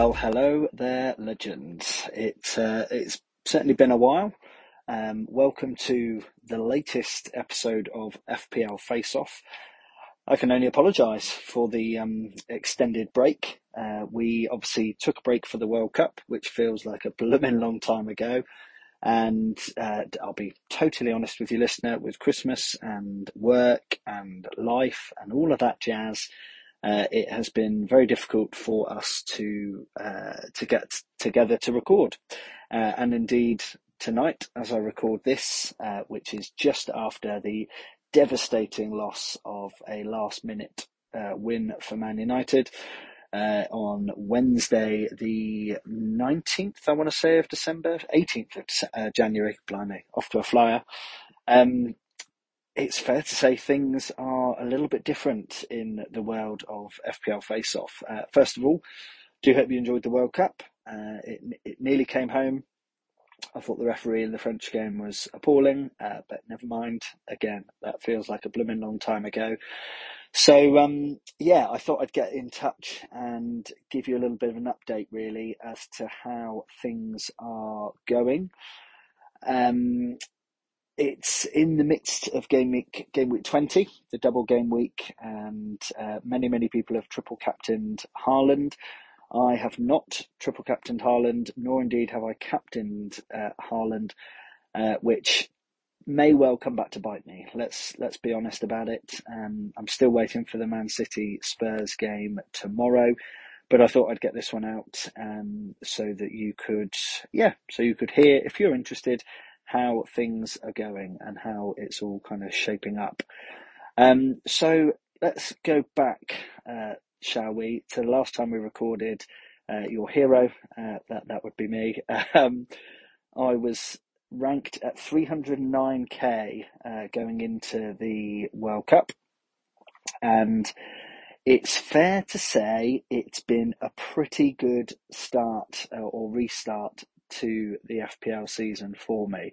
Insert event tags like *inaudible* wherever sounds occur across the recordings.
Well, hello there, legends. It, uh, it's certainly been a while. Um, welcome to the latest episode of FPL Face Off. I can only apologise for the um, extended break. Uh, we obviously took a break for the World Cup, which feels like a blooming long time ago. And uh, I'll be totally honest with you, listener, with Christmas and work and life and all of that jazz, uh, it has been very difficult for us to uh, to get together to record. Uh, and indeed, tonight, as I record this, uh, which is just after the devastating loss of a last minute uh, win for Man United. Uh, on Wednesday, the 19th, I want to say, of December, 18th of January, blimey, off to a flyer. Um, it's fair to say things are a little bit different in the world of FPL Face Off. Uh, first of all, do hope you enjoyed the World Cup. Uh, it, it nearly came home. I thought the referee in the French game was appalling, uh, but never mind. Again, that feels like a blooming long time ago. So, um, yeah, I thought I'd get in touch and give you a little bit of an update, really, as to how things are going. Um, it's in the midst of game week, game week 20, the double game week, and uh, many, many people have triple captained Haaland. I have not triple captained Haaland, nor indeed have I captained uh, Haaland, uh, which may well come back to bite me. Let's let's be honest about it. Um, I'm still waiting for the Man City Spurs game tomorrow, but I thought I'd get this one out um, so that you could, yeah, so you could hear if you're interested how things are going and how it's all kind of shaping up. Um, so let's go back, uh, shall we, to the last time we recorded uh, your hero. Uh, that that would be me. *laughs* Um, I was ranked at 309k uh, going into the World Cup, and it's fair to say it's been a pretty good start uh, or restart to the FPL season for me.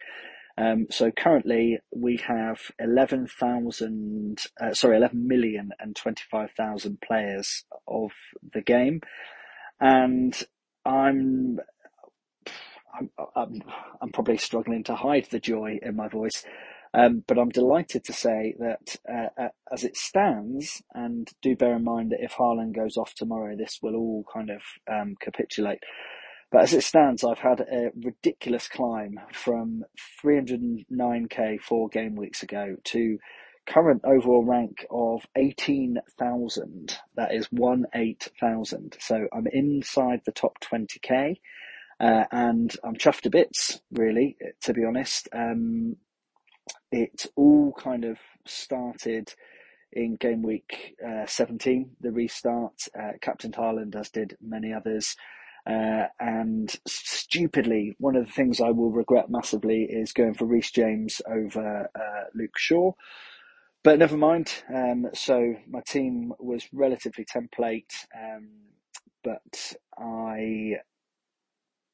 Um, so currently we have 11,000, uh, sorry, 11 million and 25,000 players of the game. And I'm, I'm, I'm, I'm, probably struggling to hide the joy in my voice. Um, but I'm delighted to say that uh, uh, as it stands, and do bear in mind that if Haaland goes off tomorrow, this will all kind of um, capitulate. But as it stands, I've had a ridiculous climb from 309k four game weeks ago to current overall rank of 18,000. That is 1,8,000. So I'm inside the top 20k. Uh, and I'm chuffed to bits, really, to be honest. Um, it all kind of started in game week uh, 17, the restart. Uh, Captain Haaland, as did many others. Uh, and stupidly, one of the things I will regret massively is going for Reece James over uh, Luke Shaw. But never mind. Um, so my team was relatively template, um, but I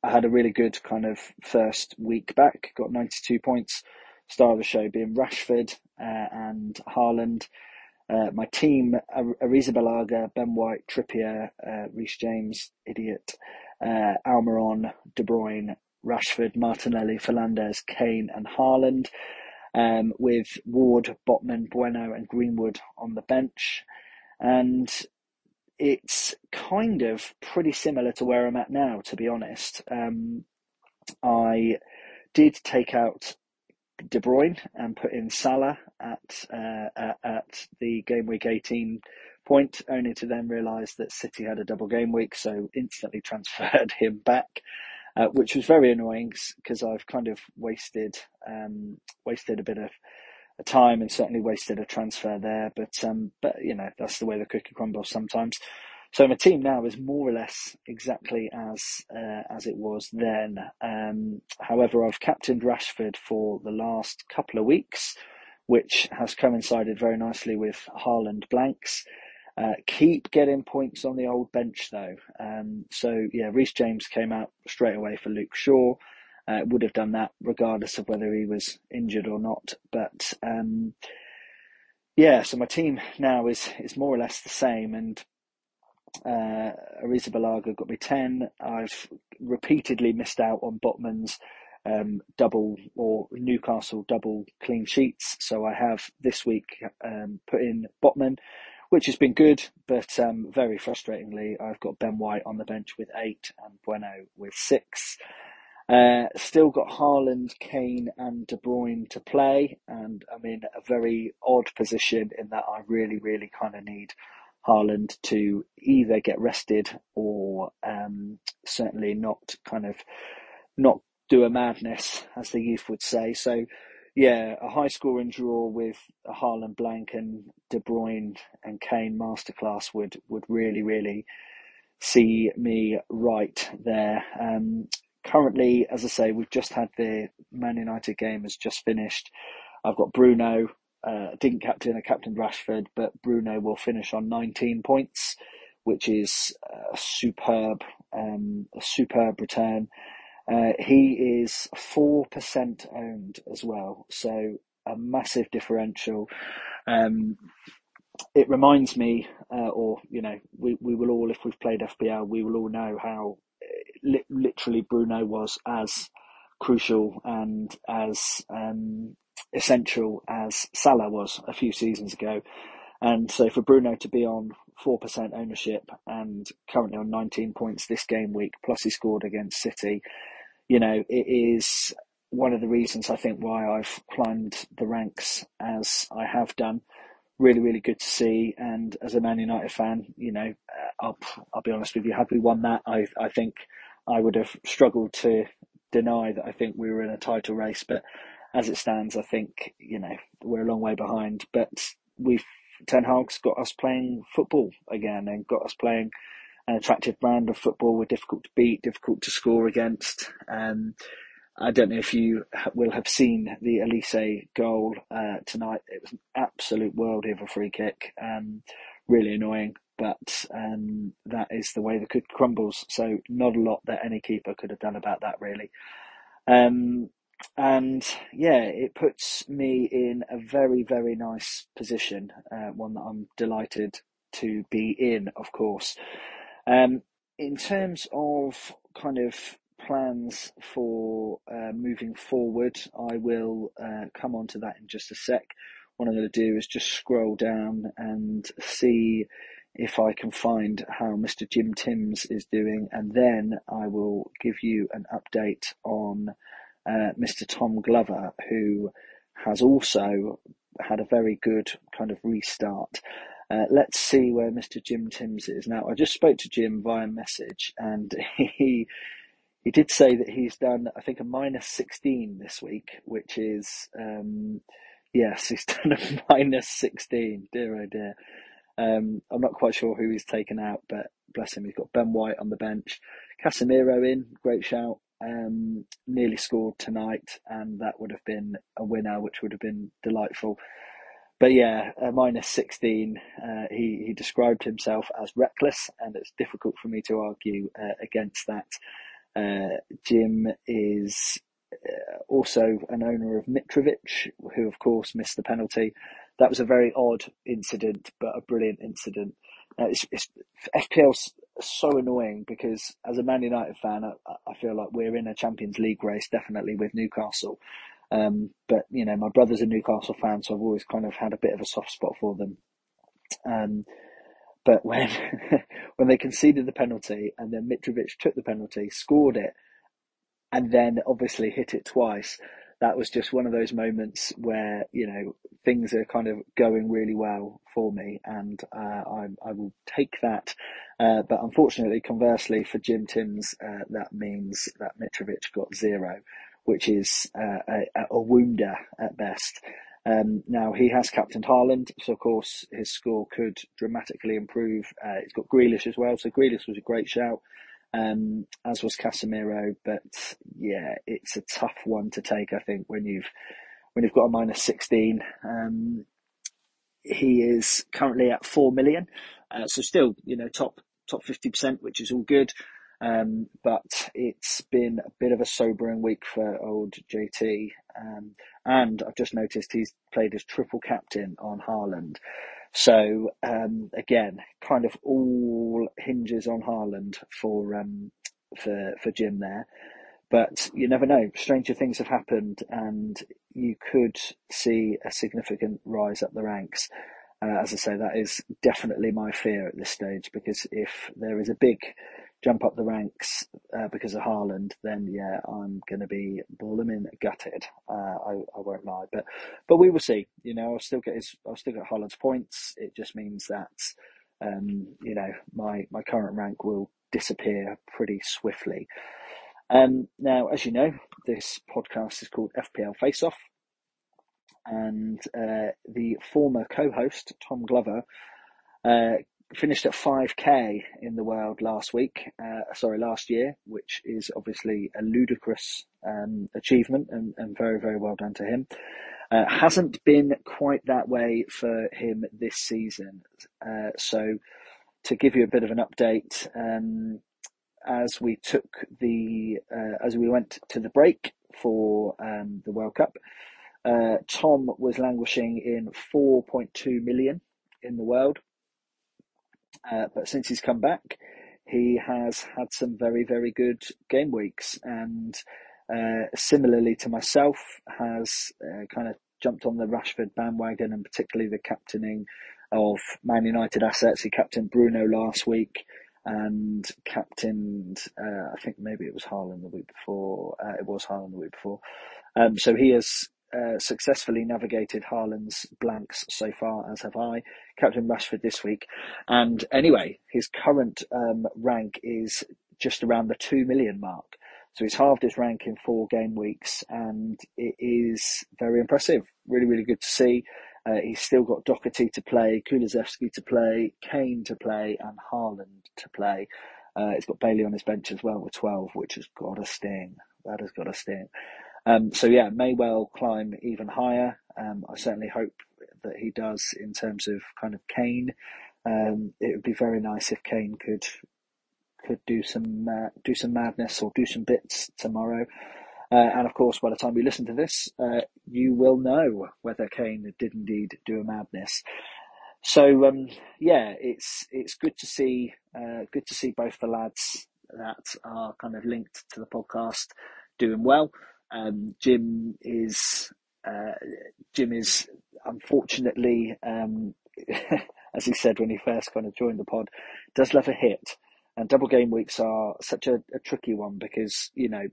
I had a really good kind of first week back. Got ninety two points. Star of the show being Rashford uh, and Haaland. Uh, my team, Arrizabalaga, Ben White, Trippier, uh, Reece James, idiot, uh, Almiron, De Bruyne, Rashford, Martinelli, Fernandes, Kane, and Haaland, um, with Ward, Botman, Bueno, and Greenwood on the bench. And it's kind of pretty similar to where I'm at now, to be honest. Um, I did take out De Bruyne and put in Salah at uh, at the game week 18 point, only to then realise that City had a double game week, so instantly *laughs* transferred him back, uh, which was very annoying because I've kind of wasted um, wasted a bit of time and certainly wasted a transfer there. But um, but you know that's the way the cookie crumbles sometimes. So my team now is more or less exactly as uh, as it was then. Um, however, I've captained Rashford for the last couple of weeks, which has coincided very nicely with Haaland blanks. Uh, keep getting points on the old bench though. Um, so yeah, Reece James came out straight away for Luke Shaw. Uh, would have done that regardless of whether he was injured or not. But um, yeah, so my team now is is more or less the same, and uh, Arrizabalaga got me 10. I've repeatedly missed out on Botman's um, double or Newcastle double clean sheets. So I have this week um, put in Botman, which has been good, but um, very frustratingly, I've got Ben White on the bench with eight and Bueno with six. Uh, still got Haaland, Kane, and De Bruyne to play, and I'm in a very odd position in that I really, really kind of need Haaland to either get rested or um, certainly not kind of not do a madness, as the youth would say. So, yeah, a high scoring draw with Haaland blank and De Bruyne and Kane masterclass would would really, really see me right there. Um, currently, as I say, we've just had the Man United game has just finished. I've got Bruno. Uh, didn't captain a captain Rashford, but Bruno will finish on 19 points, which is a superb, um, a superb return. Uh, he is four percent owned as well, so a massive differential. Um, it reminds me, uh, or you know, we, we will all, if we've played FPL, we will all know how li- literally Bruno was as crucial and as um, essential as Salah was a few seasons ago. And so for Bruno to be on 4% ownership and currently on 19 points this game week, plus he scored against City, you know, it is one of the reasons I think why I've climbed the ranks as I have done. Really, really good to see. And as a Man United fan, you know, uh, I'll, I'll be honest with you, had we won that, I, I think I would have struggled to deny that I think we were in a title race. But as it stands, I think, you know, we're a long way behind. But we've, Ten Hag's got us playing football again and got us playing an attractive brand of football. We're difficult to beat, difficult to score against. Um, I don't know if you will have seen the Olise goal uh, tonight. It was an absolute worldie of a free kick, um, really annoying. But um, that is the way the cookie crumbles. So not a lot that any keeper could have done about that, really. Um, and yeah, it puts me in a very, very nice position. Uh, one that I'm delighted to be in, of course. Um, in terms of kind of plans for uh, moving forward, I will uh, come on to that in just a sec. What I'm going to do is just scroll down and see if I can find how Mr. Jim Timms is doing, and then I will give you an update on uh, Mr. Tom Glover, who has also had a very good kind of restart. Uh, let's see where Mr. Jim Timms is now. I just spoke to Jim via message, and *laughs* he he did say that he's done I think a minus sixteen this week, which is um, yes, *laughs* he's done a minus sixteen. Dear oh dear. Um, I'm not quite sure who he's taken out, but bless him, he's got Ben White on the bench, Casemiro in, great shout. Um, nearly scored tonight, and that would have been a winner, which would have been delightful but yeah, minus 16, uh, he, he described himself as reckless, and it's difficult for me to argue uh, against that. Uh, Jim is uh, also an owner of Mitrovic, who of course missed the penalty. That was a very odd incident, but a brilliant incident. Uh, it's, it's, FPL's so annoying because as a Man United fan, I, I feel like we're in a Champions League race, definitely with Newcastle. Um, but you know, my brother's a Newcastle fan, so I've always kind of had a bit of a soft spot for them. Um, but when *laughs* when they conceded the penalty and then Mitrovic took the penalty, scored it, and then obviously hit it twice, that was just one of those moments where you know things are kind of going really well for me, and uh, I, I will take that. Uh, but unfortunately, conversely for Jim Timms, uh, that means that Mitrovic got zero which is uh, a, a wounder at best. Um, now he has captained Haaland, so of course his score could dramatically improve. Uh, he's got Grealish as well, so Grealish was a great shout, um, as was Casemiro. But yeah, it's a tough one to take. I think when you've when you've got a minus sixteen. Um, he is currently at four million, uh, so still you know top top fifty percent, which is all good. Um, but it's been a bit of a sobering week for old JT. Um, and I've just noticed he's played as triple captain on Haaland. So um, again, kind of all hinges on Haaland for um, for for Jim there. But you never know. Stranger things have happened, and you could see a significant rise up the ranks. Uh, as I say, that is definitely my fear at this stage because if there is a big jump up the ranks uh, because of Haaland, then yeah, I'm going to be blooming gutted. Uh, I, I won't lie, but but we will see. You know, I'll still get his, I'll still get Haaland's points. It just means that um, you know my my current rank will disappear pretty swiftly. Um, now, as you know, this podcast is called FPL Face Off, and uh, the former co-host Tom Glover uh, finished at 5k in the world last week, uh, sorry, last year, which is obviously a ludicrous um, achievement and, and, very, very well done to him. Uh, hasn't been quite that way for him this season. Uh, so, to give you a bit of an update, um, as we took the uh, as we went to the break for um, the World Cup, uh, Tom was languishing in 4.2 million in the world. Uh, but since he's come back, he has had some very, very good game weeks. And uh, similarly to myself, has uh, kind of jumped on the Rashford bandwagon and particularly the captaining of Man United assets. He captained Bruno last week and captained, uh, I think maybe it was Haaland the week before. Uh, it was Haaland the week before. Um, so he has uh, successfully navigated Haaland's blanks so far, as have I. Captain Rashford this week. And anyway, his current um, rank is just around the 2 million mark. So he's halved his rank in four game weeks, and it is very impressive. Really, really good to see. Uh, he's still got Doherty to play, Kulusevski to play, Kane to play, and Haaland to play. Uh, he's got Bailey on his bench as well with 12, which has got a sting. That has got a sting. Um, so yeah, may well climb even higher. Um, I certainly hope that he does in terms of kind of Kane. Um, it would be very nice if Kane could could do some uh, do some madness or do some bits tomorrow. Uh, and of course, by the time you listen to this, uh, you will know whether Kane did indeed do a madness. So um, yeah, it's it's good to see uh, good to see both the lads that are kind of linked to the podcast doing well. Um, Jim is uh, Jim is unfortunately, um, *laughs* as he said when he first kind of joined the pod, does love a hit. And double game weeks are such a, a tricky one because you know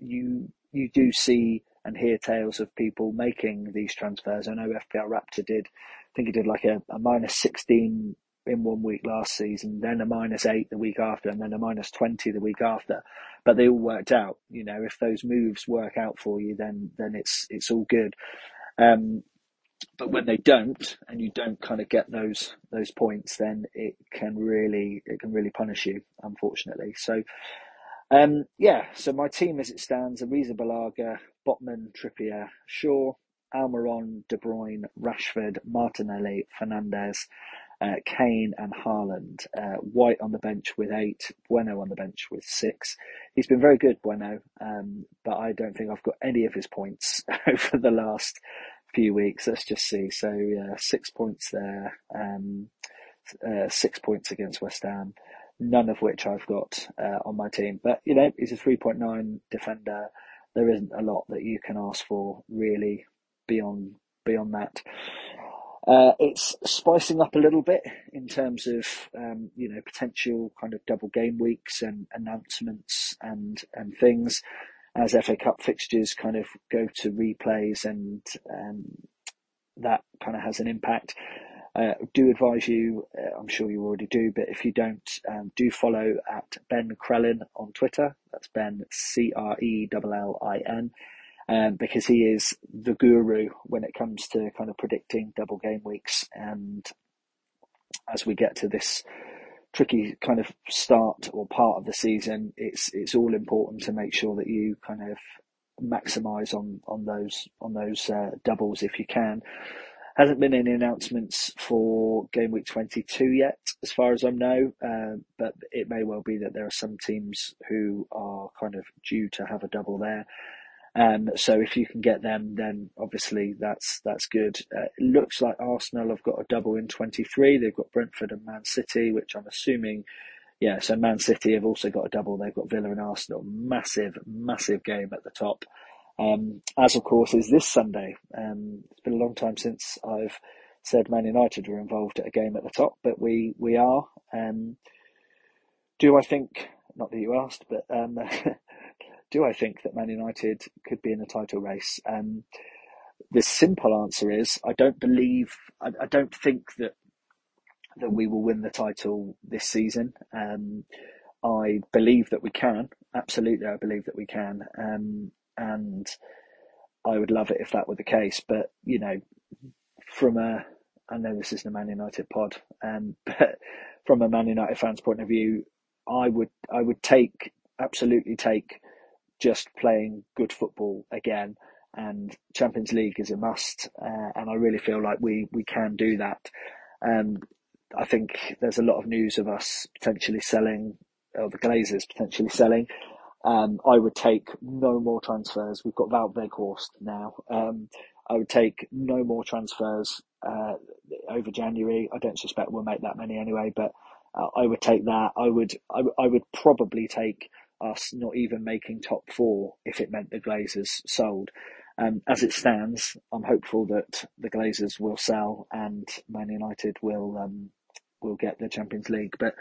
you you do see and hear tales of people making these transfers. I know FPL Raptor did. I think he did like a, a minus sixteen in one week last season, then a minus eight the week after, and then a minus 20 the week after. But they all worked out. You know, if those moves work out for you, then then it's it's all good. Um, but when they don't, and you don't kind of get those those points, then it can really it can really punish you, unfortunately. So. Um, yeah, so my team as it stands, Arrizabalaga, Botman, Trippier, Shaw, Almiron, De Bruyne, Rashford, Martinelli, Fernandes, uh, Kane and Haaland. Uh, White on the bench with eight, Bueno on the bench with six. He's been very good, Bueno, um, but I don't think I've got any of his points *laughs* over the last few weeks. Let's just see. So, yeah, six points there, um, uh, six points against West Ham, none of which I've got uh, on my team. But, you know, he's a 3.9 defender. There isn't a lot that you can ask for really beyond beyond that. Uh, it's spicing up a little bit in terms of um, you know potential kind of double game weeks and announcements and and things as FA Cup fixtures kind of go to replays and um, that kind of has an impact. Uh, do advise you, uh, I'm sure you already do, but if you don't, um, do follow at Ben Crellin on Twitter. That's Ben C R E L L I N um, because he is the guru when it comes to kind of predicting double game weeks. And as we get to this tricky kind of start or part of the season, it's it's all important to make sure that you kind of maximise on on those on those uh, doubles if you can. Hasn't been any announcements for game week 22 yet, as far as I know, uh, but it may well be that there are some teams who are kind of due to have a double there. Um, so if you can get them, then obviously that's that's good. Uh, it looks like Arsenal have got a double in 23. They've got Brentford and Man City, which I'm assuming, yeah. So Man City have also got a double. They've got Villa and Arsenal. Massive, massive game at the top. Um, as of course is this Sunday. Um, it's been a long time since I've said Man United were involved at a game at the top, but we we are. Um, do I think? Not that you asked, but um, *laughs* do I think that Man United could be in the title race? Um, the simple answer is I don't believe. I, I, don't think that that we will win the title this season. Um, I believe that we can. Absolutely, I believe that we can. Um, and I would love it if that were the case. But you know, from a I know this isn't a Man United pod, um, *laughs* but from a Man United fans' point of view, I would I would take absolutely take just playing good football again, and Champions League is a must, uh, and I really feel like we we can do that. Um, I think there's a lot of news of us potentially selling, or the Glazers potentially selling. Um, I would take no more transfers. We've got Wout Weghorst now. Um, I would take no more transfers uh, over January. I don't suspect we'll make that many anyway, but uh, I would take that. I would I, I would probably take us not even making top four if it meant the Glazers sold. Um, as it stands, I'm hopeful that the Glazers will sell and Man United will um, will get the Champions League. But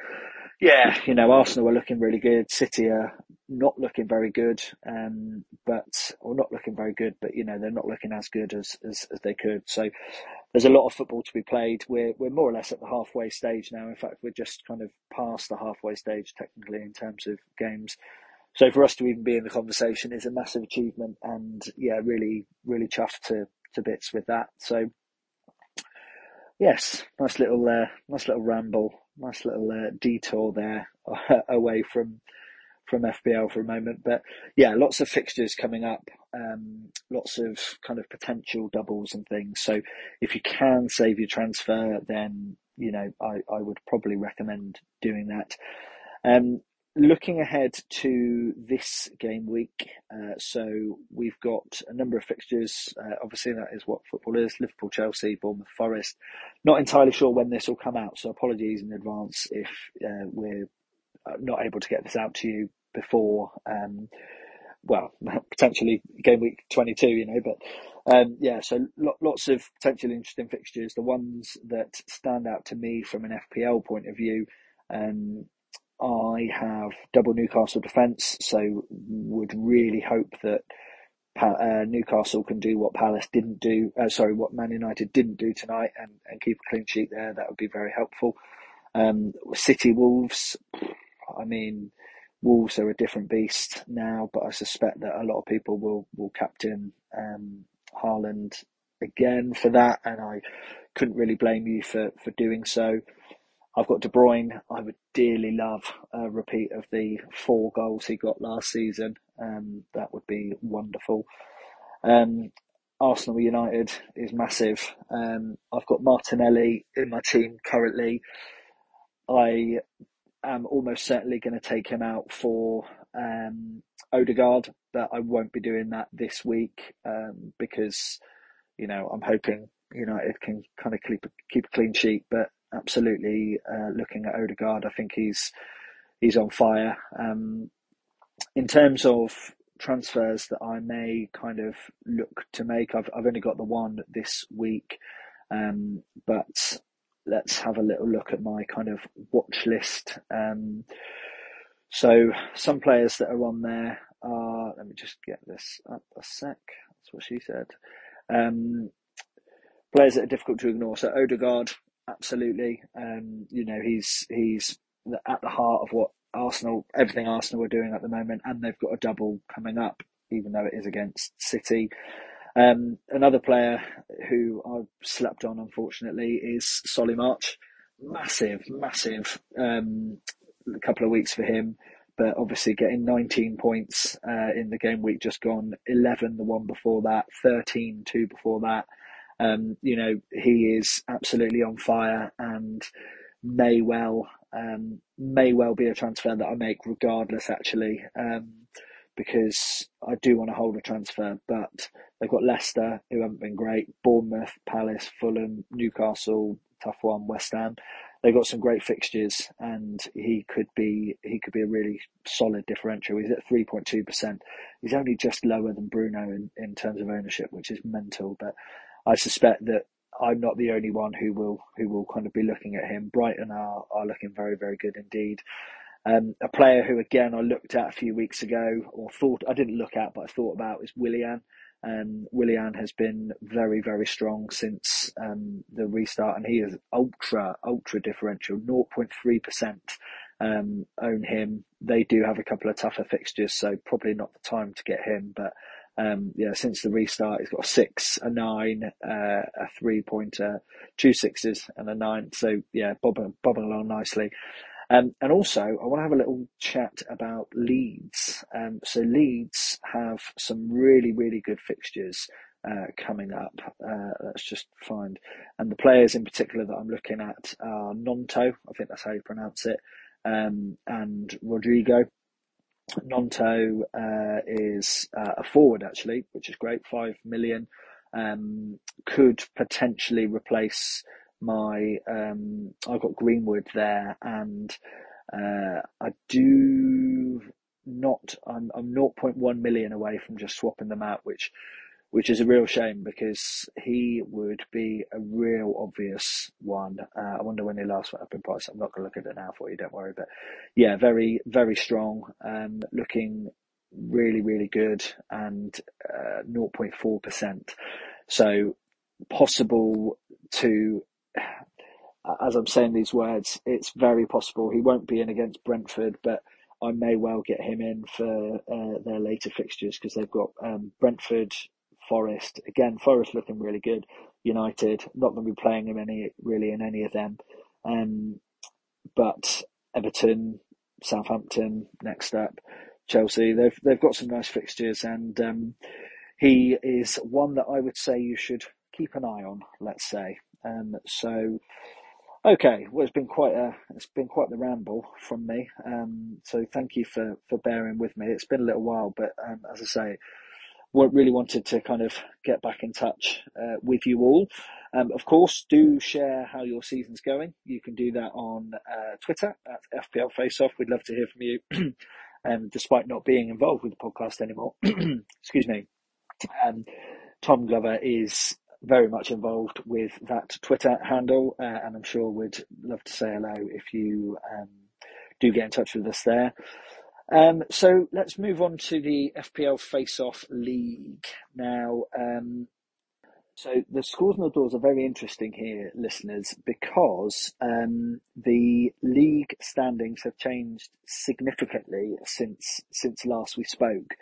yeah, you know, Arsenal are looking really good. City are not looking very good, um, but or not looking very good, but you know they're not looking as good as, as, as they could. So there's a lot of football to be played. We're we're more or less at the halfway stage now. In fact, we're just kind of past the halfway stage technically in terms of games. So for us to even be in the conversation is a massive achievement, and yeah, really really chuffed to to bits with that. So yes, nice little uh, nice little ramble nice little uh, detour there *laughs* away from from FPL for a moment. But yeah, lots of fixtures coming up, um, lots of kind of potential doubles and things. So if you can save your transfer, then you know I, I would probably recommend doing that. Um, looking ahead to this game week, uh, so we've got a number of fixtures. Uh, obviously, that is what football is: Liverpool, Chelsea, Bournemouth, Forest. Not entirely sure when this will come out, so apologies in advance if uh, we're uh, not able to get this out to you before. Um, well, *laughs* potentially game week twenty-two, you know, but um, yeah, so lots of potentially interesting fixtures. The ones that stand out to me from an FPL point of view. Um, I have double Newcastle defence, so would really hope that uh, Newcastle can do what Palace didn't do. Uh, sorry, what Man United didn't do tonight, and, and keep a clean sheet there. That would be very helpful. Um, City Wolves. I mean, Wolves are a different beast now, but I suspect that a lot of people will will captain um, Haaland again for that, and I couldn't really blame you for for doing so. I've got De Bruyne. I would dearly love a repeat of the four goals he got last season. Um, that would be wonderful. Um, Arsenal United is massive. Um, I've got Martinelli in my team currently. I am almost certainly going to take him out for um, Odegaard, but I won't be doing that this week um, because, you know, I'm hoping United can kind of keep keep a clean sheet. But absolutely uh, looking at Odegaard. I think he's he's on fire. Um, in terms of transfers that I may kind of look to make, I've I've only got the one this week, um, but let's have a little look at my kind of watch list. Um, so some players that are on there are. Let me just get this up a sec. That's what she said. Um, players that are difficult to ignore. So Odegaard, absolutely. Um, you know, he's he's at the heart of what Arsenal, everything Arsenal are doing at the moment, and they've got a double coming up, even though it is against City. Um, another player who I've slept on, unfortunately, is Solly March. Massive, massive um, couple of weeks for him, but obviously getting 19 points uh, in the game week just gone, 11 the one before that, 13 two before that. Um, you know, he is absolutely on fire and may well um, may well be a transfer that I make regardless, actually, um, because I do want to hold a transfer, but they've got Leicester, who haven't been great, Bournemouth, Palace, Fulham, Newcastle, tough one, West Ham. They've got some great fixtures, and he could be he could be a really solid differential. He's at three point two percent. He's only just lower than Bruno in, in terms of ownership, which is mental. But I suspect that I'm not the only one who will who will kind of be looking at him. Brighton are are looking very very good indeed. Um, a player who again I looked at a few weeks ago, or thought I didn't look at, but I thought about is Willian. Um, Willian has been very, very strong since um, the restart, and he is ultra, ultra differential, 0.3% um, own him. They do have a couple of tougher fixtures, so probably not the time to get him. But um, yeah, since the restart, he's got a six, a nine, uh, a three pointer, two sixes, and a nine. So yeah, bobbing, bobbing along nicely. Um, and also, I want to have a little chat about Leeds. Um, so Leeds have some really, really good fixtures uh, coming up. Uh, let's just find, and the players in particular that I'm looking at are Gnonto, I think that's how you pronounce it, um, and Rodrigo. Gnonto uh, is uh, a forward actually, which is great, five million. Um, could potentially replace my um, I've got Greenwood there, and uh, I do not. I'm I'm 0.1 million away from just swapping them out, which which is a real shame because he would be a real obvious one. Uh, I wonder when he last went up in price. I'm not going to look at it now for you. Don't worry. But yeah, very very strong. Um, looking really really good and uh, 0.4 percent. So possible to *sighs* as I'm saying these words, it's very possible he won't be in against Brentford, but I may well get him in for uh, their later fixtures because they've got um, Brentford, Forest. Again, Forest looking really good. United, not going to be playing him any really in any of them, um, but Everton, Southampton next up, Chelsea. They've they've got some nice fixtures, and um, he is one that I would say you should keep an eye on. Let's say. Um, so Okay, well, it's been quite a it's been quite the ramble from me. Um, so thank you for for bearing with me. It's been a little while, but um, as I say, really wanted to kind of get back in touch uh, with you all. Um, of course, do share how your season's going. You can do that on uh, Twitter at FPL Faceoff. We'd love to hear from you. *clears throat* um, despite not being involved with the podcast anymore, *clears throat* excuse me. Um, Tom Glover is very much involved with that Twitter handle, uh, and I'm sure would love to say hello if you um, do get in touch with us there. Um, so let's move on to the FPL Face Off League now. Um, so the scores and the doors are very interesting here, listeners, because um, the league standings have changed significantly since since last we spoke,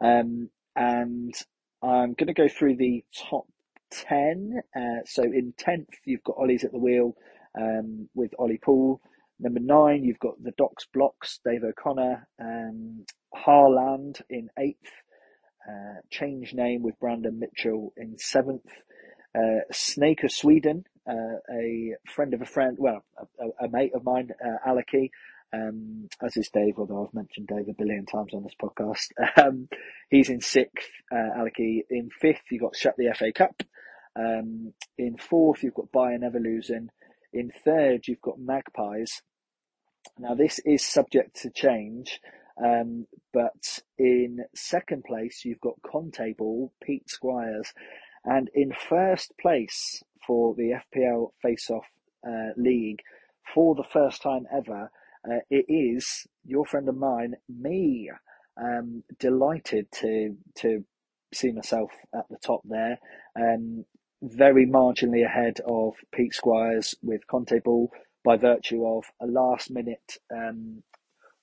um, and I'm going to go through the top 10. Uh, so in 10th, you've got Ollie's at the wheel um, with Ollie Poole. Number nine, you've got the Docs Blocks, Dave O'Connor. Um, Harland in eighth. Uh, change name with Brandon Mitchell in seventh. Uh, Snake of Sweden, uh, a friend of a friend, well, a, a mate of mine, uh, Alaki, um, as is Dave, although I've mentioned Dave a billion times on this podcast. *laughs* Um, he's in sixth, uh, Alaki. In fifth, you've got Shut the FA Cup. Um, in fourth, you've got Bayern Never Losing. In third, you've got Magpies. Now, this is subject to change, um, but in second place, you've got Conte Ball, Pete Squires. And in first place for the FPL Face Off uh, League, for the first time ever, uh, it is your friend of mine, me. Um, delighted to to see myself at the top there. Um, very marginally ahead of Pete Squires with Conte Ball by virtue of a last minute um,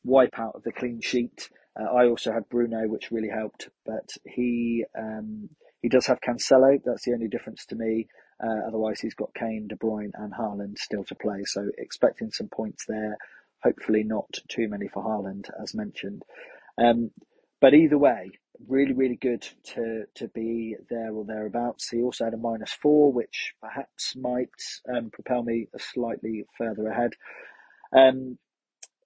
wipeout of the clean sheet. Uh, I also had Bruno, which really helped, but he um, he does have Cancelo. That's the only difference to me. Uh, otherwise, he's got Kane, De Bruyne, and Haaland still to play. So expecting some points there. Hopefully, not too many for Haaland, as mentioned. Um, but either way, really, really good to to be there or thereabouts. He also had a minus four, which perhaps might um, propel me slightly further ahead. Um,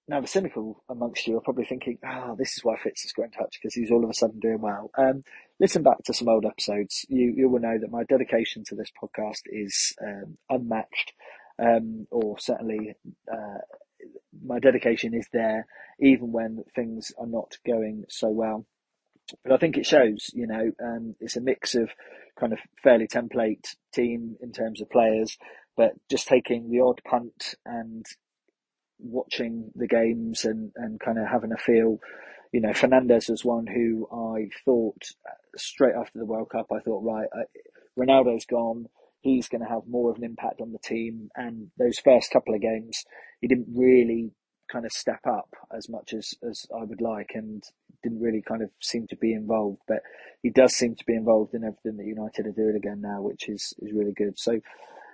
now the cynical amongst you are probably thinking, "Ah, oh, this is why Fitz is got in touch because he's all of a sudden doing well." Um, listen back to some old episodes. You you will know that my dedication to this podcast is um, unmatched, um, or certainly uh, my dedication is there even when things are not going so well. But I think it shows, you know, um, it's a mix of kind of fairly template team in terms of players, but just taking the odd punt and watching the games and, and kind of having a feel. You know, Fernandes was one who I thought straight after the World Cup, I thought, right, I, Ronaldo's gone. He's going to have more of an impact on the team. And those first couple of games, he didn't really kind of step up as much as, as I would like and didn't really kind of seem to be involved. But he does seem to be involved in everything that United are doing again now, which is, is really good. So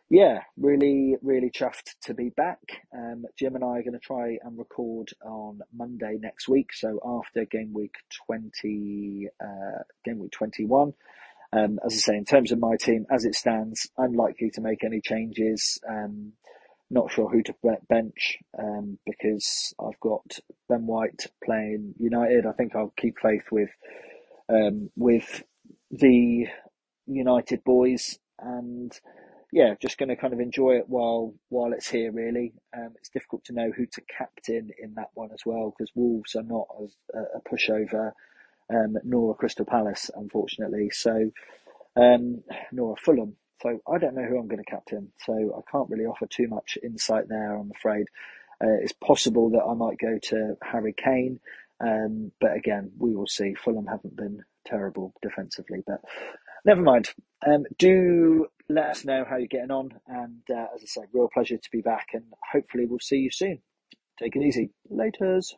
yeah, really, really chuffed to be back. Um, Jim and I are going to try and record on Monday next week, so after game week twenty, uh, game week twenty-one. Um, as I say, in terms of my team, as it stands, unlikely to make any changes. Um, not sure who to bench um, because I've got Ben White playing United. I think I'll keep faith with um, with the United boys and yeah, just going to kind of enjoy it while while it's here. Really, um, it's difficult to know who to captain in that one as well because Wolves are not a, a pushover, um, nor a Crystal Palace, unfortunately. So, um, nor a Fulham. So I don't know who I'm going to captain. So I can't really offer too much insight there. I'm afraid. Uh, it's possible that I might go to Harry Kane, um, but again, we will see. Fulham haven't been terrible defensively, but never mind. Um, do let us know how you're getting on. And uh, as I said, real pleasure to be back, and hopefully we'll see you soon. Take it easy. Laters.